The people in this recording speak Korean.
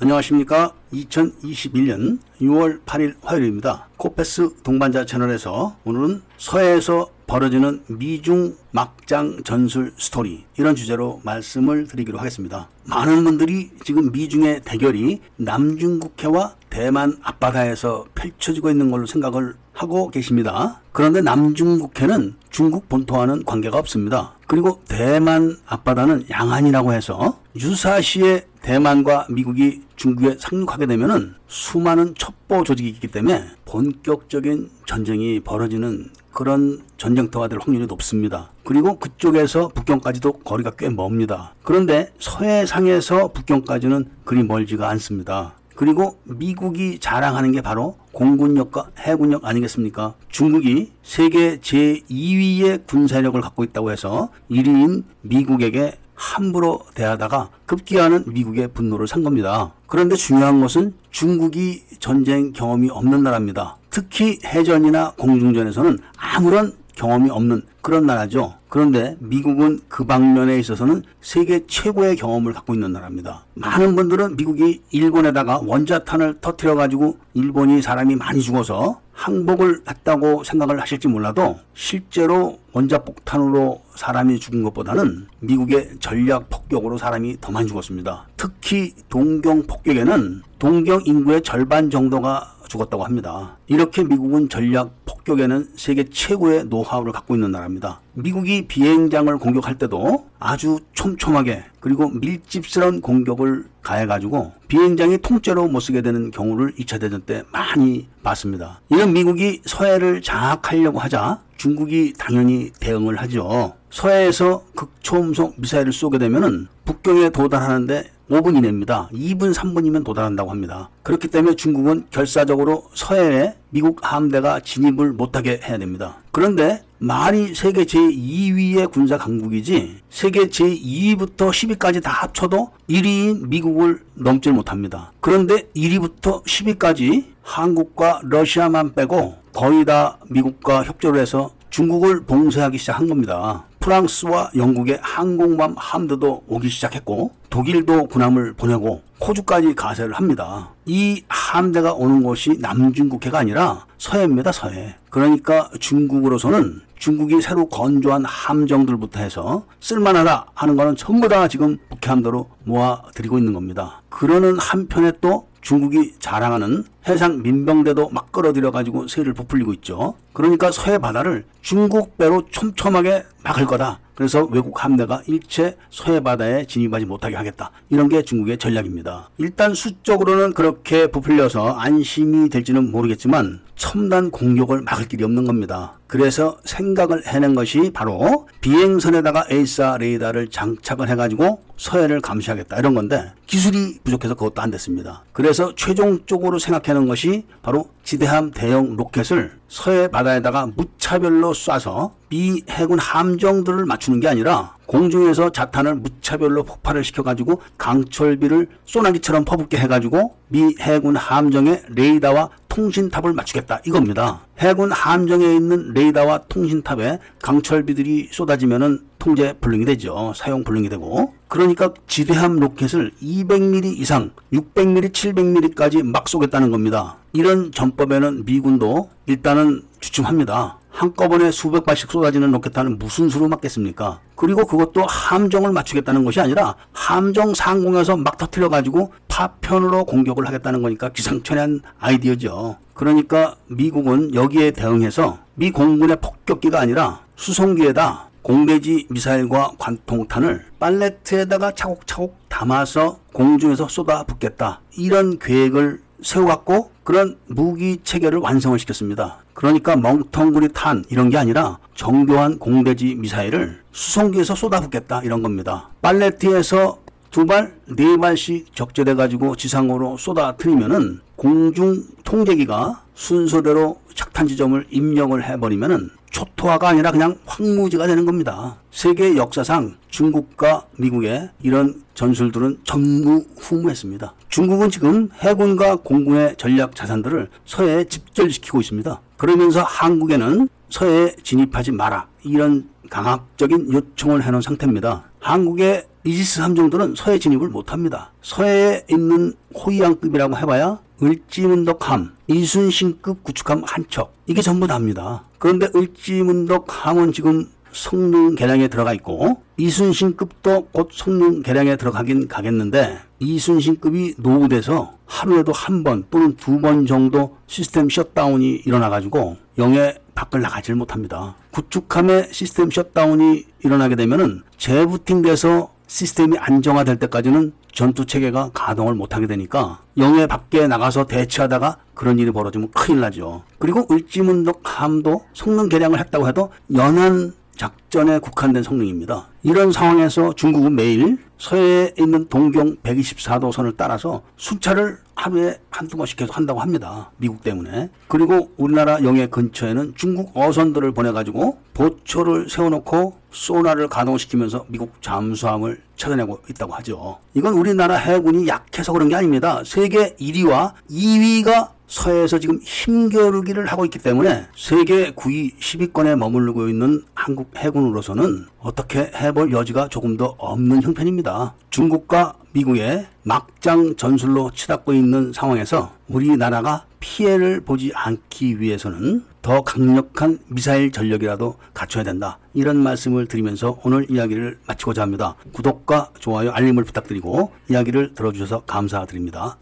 안녕하십니까. 2021년 6월 8일 화요일입니다. 코페스 동반자 채널에서 오늘은 서해에서 벌어지는 미중 막장 전술 스토리 이런 주제로 말씀을 드리기로 하겠습니다. 많은 분들이 지금 미중의 대결이 남중국해와 대만 앞바다에서 펼쳐지고 있는 걸로 생각을 하고 계십니다. 그런데 남중국해는 중국 본토와는 관계가 없습니다. 그리고 대만 앞바다는 양안이라고 해서 유사시에 대만과 미국이 중국에 상륙하게 되면은 수많은 첩보 조직이 있기 때문에 본격적인 전쟁이 벌어지는 그런 전쟁터가 될 확률이 높습니다. 그리고 그쪽에서 북경까지도 거리가 꽤 멉니다. 그런데 서해상에서 북경까지는 그리 멀지가 않습니다. 그리고 미국이 자랑하는 게 바로 공군력과 해군력 아니겠습니까? 중국이 세계 제2위의 군사력을 갖고 있다고 해서 1위인 미국에게 함부로 대하다가 급기야는 미국의 분노를 산 겁니다. 그런데 중요한 것은 중국이 전쟁 경험이 없는 나라입니다. 특히 해전이나 공중전에서는 아무런 경험이 없는 그런 나라죠. 그런데 미국은 그 방면에 있어서는 세계 최고의 경험을 갖고 있는 나라입니다. 많은 분들은 미국이 일본에다가 원자탄을 터트려 가지고 일본이 사람이 많이 죽어서 항복을 했다고 생각을 하실지 몰라도 실제로 원자폭탄으로 사람이 죽은 것보다는 미국의 전략 폭격으로 사람이 더 많이 죽었습니다. 특히 동경 폭격에는 동경 인구의 절반 정도가 죽었다고 합니다. 이렇게 미국은 전략 폭격에는 세계 최고의 노하우를 갖고 있는 나라입니다. 미국이 비행장을 공격할 때도 아주 촘촘하게 그리고 밀집스러운 공격을 가해가지고 비행장이 통째로 못 쓰게 되는 경우를 2차 대전 때 많이 봤습니다. 이런 미국이 서해를 장악하려고 하자 중국이 당연히 대응을 하죠. 서해에서 극초음속 미사일을 쏘게 되면은 북경에 도달하는데 5분 이내입니다. 2분, 3분이면 도달한다고 합니다. 그렇기 때문에 중국은 결사적으로 서해에 미국 함대가 진입을 못하게 해야 됩니다. 그런데 말이 세계 제2위의 군사 강국이지 세계 제2위부터 10위까지 다 합쳐도 1위인 미국을 넘질 못합니다. 그런데 1위부터 10위까지 한국과 러시아만 빼고 거의 다 미국과 협조를 해서 중국을 봉쇄하기 시작한 겁니다. 프랑스와 영국의 항공모함 함대도 오기 시작했고 독일도 군함을 보내고 호주까지 가세를 합니다. 이 함대가 오는 곳이 남중국해가 아니라 서해입니다, 서해. 그러니까 중국으로서는 중국이 새로 건조한 함정들부터 해서 쓸만하다 하는 거는 전부 다 지금 북해함대로 모아드리고 있는 겁니다. 그러는 한편에 또 중국이 자랑하는 해상 민병대도 막 끌어들여 가지고 세를 부풀리고 있죠. 그러니까 서해 바다를 중국 배로 촘촘하게 막을 거다. 그래서 외국 함대가 일체 서해 바다에 진입하지 못하게 하겠다. 이런 게 중국의 전략입니다. 일단 수적으로는 그렇게 부풀려서 안심이 될지는 모르겠지만 첨단 공격을 막을 길이 없는 겁니다. 그래서 생각을 해낸 것이 바로 비행선에다가 AESA 레이더를 장착을 해가지고 서해를 감시하겠다 이런 건데 기술이 부족해서 그것도 안 됐습니다. 그래서 최종적으로 생각해낸 것이 바로 지대함 대형 로켓을 서해 바다에다가 무차별로 쏴서 미 해군 함정들을 맞추는 게 아니라 공중에서 자탄을 무차별로 폭발을 시켜가지고 강철비를 소나기처럼 퍼붓게 해가지고 미 해군 함정의 레이더와 통신탑을 맞추겠다 이겁니다. 해군 함정에 있는 레이더와 통신탑에 강철비들이 쏟아지면은 통제 불능이 되죠. 사용 불능이 되고. 그러니까 지대함 로켓을 200mm 이상, 600mm, 700mm까지 막 쏘겠다는 겁니다. 이런 전법에는 미군도 일단은 주춤합니다. 한꺼번에 수백 발씩 쏟아지는 로켓탄은 무슨 수로 맞겠습니까? 그리고 그것도 함정을 맞추겠다는 것이 아니라 함정 상공에서 막 터트려 가지고 파편으로 공격을 하겠다는 거니까 기상천외한 아이디어죠. 그러니까 미국은 여기에 대응해서 미 공군의 폭격기가 아니라 수송기에다 공대지 미사일과 관통탄을 팔레트에다가 차곡차곡 담아서 공중에서 쏟아 붓겠다. 이런 계획을 세워갖고 그런 무기 체계를 완성을 시켰습니다. 그러니까 멍텅구리 탄 이런 게 아니라 정교한 공대지 미사일을 수송기에서 쏟아붓겠다 이런 겁니다. 팔레트에서 두 발, 네 발씩 적재돼 가지고 지상으로 쏟아뜨리면은 공중 통제기가 순서대로 착탄 지점을 입력을 해버리면은 초토화가 아니라 그냥 황무지가 되는 겁니다. 세계 역사상 중국과 미국의 이런 전술들은 전무 후무했습니다. 중국은 지금 해군과 공군의 전략 자산들을 서해에 집결시키고 있습니다. 그러면서 한국에는 서해에 진입하지 마라 이런 강압적인 요청을 해놓은 상태입니다. 한국의 이지스 함정들은 서해 진입을 못합니다. 서해에 있는 호위함급이라고 해봐야 을지문덕함, 이순신급 구축함 한 척. 이게 전부 다입니다. 그런데 을지문덕함은 지금 성능 개량에 들어가 있고 이순신급도 곧 성능 개량에 들어가긴 가겠는데 이순신급이 노후돼서 하루에도 한 번 또는 두 번 정도 시스템 셧다운이 일어나 가지고 영해 밖을 나가질 못합니다. 구축함의 시스템 셧다운이 일어나게 되면은 재부팅돼서 시스템이 안정화될 때까지는 전투 체계가 가동을 못하게 되니까 영해 밖에 나가서 대치하다가 그런 일이 벌어지면 큰일 나죠. 그리고 을지문덕 함도 성능 개량을 했다고 해도 연안 작전에 국한된 성능입니다. 이런 상황에서 중국은 매일 서해에 있는 동경 124도 선을 따라서 순찰을 하루에 한두 번씩 계속 한다고 합니다. 미국 때문에. 그리고 우리나라 영해 근처에는 중국 어선들을 보내가지고 보초를 세워놓고 소나를 가동시키면서 미국 잠수함을 찾아내고 있다고 하죠. 이건 우리나라 해군이 약해서 그런 게 아닙니다. 세계 1위와 2위가 서해에서 지금 힘겨루기를 하고 있기 때문에 세계 9위 10위권에 머무르고 있는 한국 해군으로서는 어떻게 해볼 여지가 조금 더 없는 형편입니다. 중국과 미국의 막장 전술로 치닫고 있는 상황에서 우리나라가 피해를 보지 않기 위해서는 더 강력한 미사일 전력이라도 갖춰야 된다. 이런 말씀을 드리면서 오늘 이야기를 마치고자 합니다. 구독과 좋아요, 알림을 부탁드리고 이야기를 들어주셔서 감사드립니다.